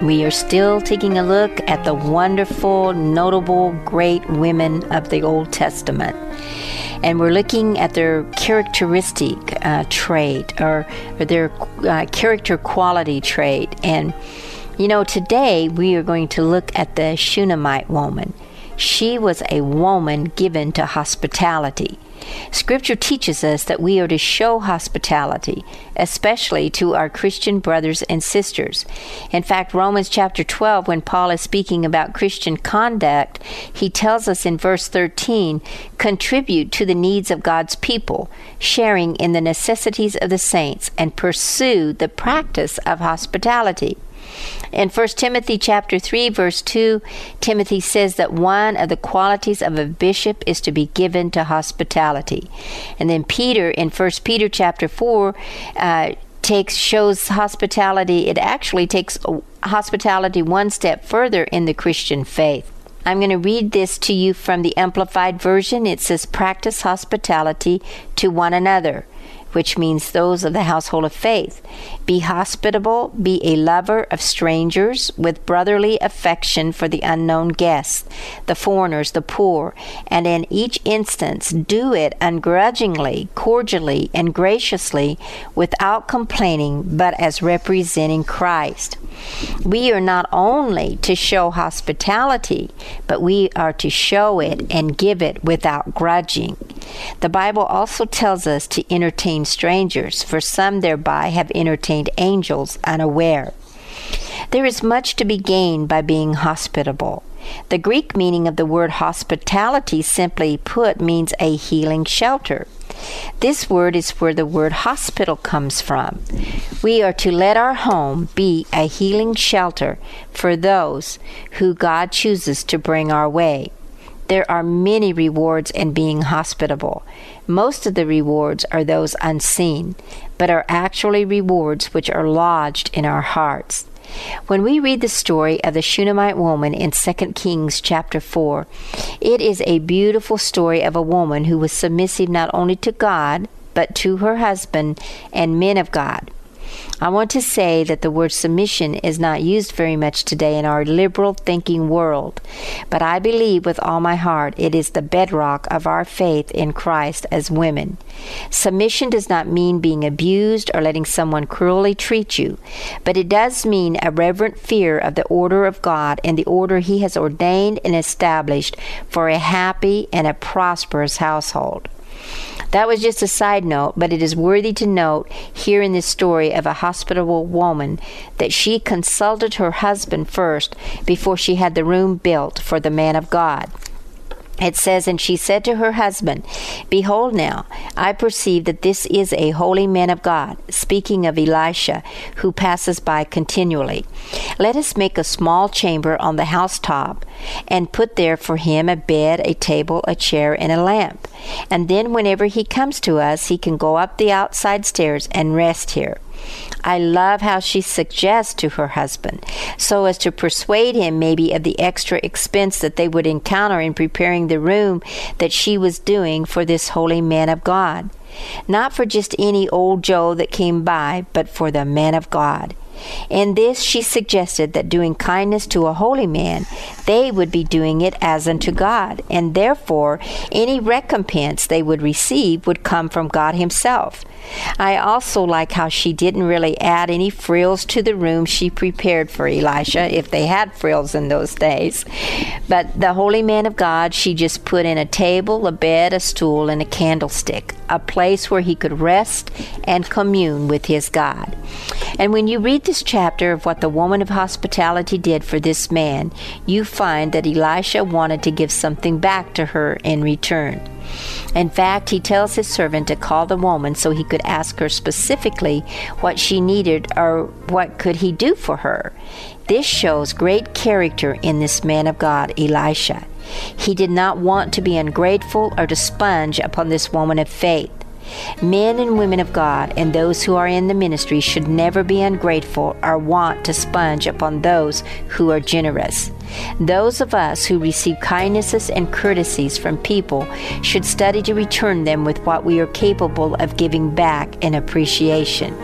We are still taking a look at the wonderful, notable, great women of the Old Testament. And we're looking at their characteristic uh, trait or, or their uh, character quality trait. And, you know, today we are going to look at the Shunammite woman. She was a woman given to hospitality. Scripture teaches us that we are to show hospitality, especially to our Christian brothers and sisters. In fact, Romans chapter 12, when Paul is speaking about Christian conduct, he tells us in verse 13 contribute to the needs of God's people, sharing in the necessities of the saints, and pursue the practice of hospitality. In 1 Timothy chapter 3 verse 2, Timothy says that one of the qualities of a bishop is to be given to hospitality. And then Peter in 1 Peter chapter 4 uh, takes shows hospitality. It actually takes hospitality one step further in the Christian faith. I'm going to read this to you from the Amplified Version. It says, Practice hospitality to one another which means those of the household of faith. Be hospitable, be a lover of strangers with brotherly affection for the unknown guests, the foreigners, the poor, and in each instance do it ungrudgingly, cordially, and graciously without complaining, but as representing Christ. We are not only to show hospitality, but we are to show it and give it without grudging. The Bible also tells us to entertain strangers, for some thereby have entertained angels unaware. There is much to be gained by being hospitable. The Greek meaning of the word hospitality, simply put, means a healing shelter. This word is where the word hospital comes from. We are to let our home be a healing shelter for those who God chooses to bring our way. There are many rewards in being hospitable. Most of the rewards are those unseen, but are actually rewards which are lodged in our hearts. When we read the story of the Shunammite woman in 2 Kings chapter 4, it is a beautiful story of a woman who was submissive not only to God, but to her husband and men of God. I want to say that the word submission is not used very much today in our liberal thinking world, but I believe with all my heart it is the bedrock of our faith in Christ as women. Submission does not mean being abused or letting someone cruelly treat you, but it does mean a reverent fear of the order of God and the order He has ordained and established for a happy and a prosperous household. That was just a side note, but it is worthy to note here in this story of a hospitable woman that she consulted her husband first before she had the room built for the man of God. It says, And she said to her husband, Behold, now, I perceive that this is a holy man of God, speaking of Elisha, who passes by continually. Let us make a small chamber on the housetop, and put there for him a bed, a table, a chair, and a lamp. And then, whenever he comes to us, he can go up the outside stairs and rest here. I love how she suggests to her husband, so as to persuade him maybe of the extra expense that they would encounter in preparing the room that she was doing for this holy man of God. Not for just any old Joe that came by, but for the man of God. In this, she suggested that doing kindness to a holy man, they would be doing it as unto God, and therefore any recompense they would receive would come from God Himself. I also like how she didn't really add any frills to the room she prepared for Elisha, if they had frills in those days. But the holy man of God, she just put in a table, a bed, a stool, and a candlestick, a place where he could rest and commune with his God. And when you read this chapter of what the woman of hospitality did for this man, you find that Elisha wanted to give something back to her in return. In fact, he tells his servant to call the woman so he could ask her specifically what she needed or what could he do for her. This shows great character in this man of God, Elisha. He did not want to be ungrateful or to sponge upon this woman of faith. Men and women of God and those who are in the ministry should never be ungrateful or want to sponge upon those who are generous. Those of us who receive kindnesses and courtesies from people should study to return them with what we are capable of giving back in appreciation.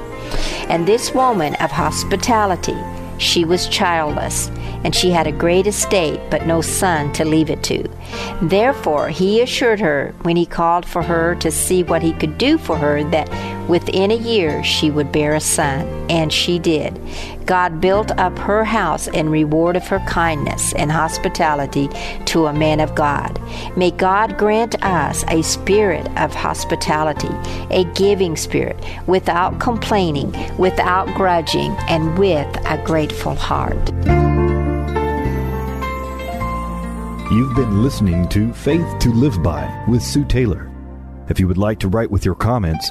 And this woman of hospitality, she was childless and she had a great estate, but no son to leave it to. Therefore, he assured her when he called for her to see what he could do for her that within a year she would bear a son. And she did. God built up her house in reward of her kindness and hospitality to a man of God. May God grant us a spirit of hospitality, a giving spirit, without complaining, without grudging, and with a grateful heart. You've been listening to Faith to Live By with Sue Taylor. If you would like to write with your comments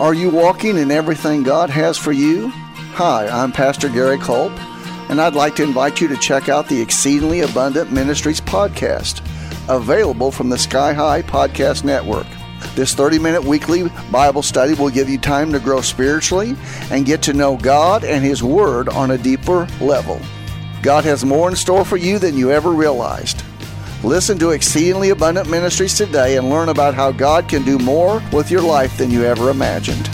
Are you walking in everything God has for you? Hi, I'm Pastor Gary Culp, and I'd like to invite you to check out the Exceedingly Abundant Ministries podcast, available from the Sky High Podcast Network. This 30 minute weekly Bible study will give you time to grow spiritually and get to know God and His Word on a deeper level. God has more in store for you than you ever realized. Listen to Exceedingly Abundant Ministries today and learn about how God can do more with your life than you ever imagined.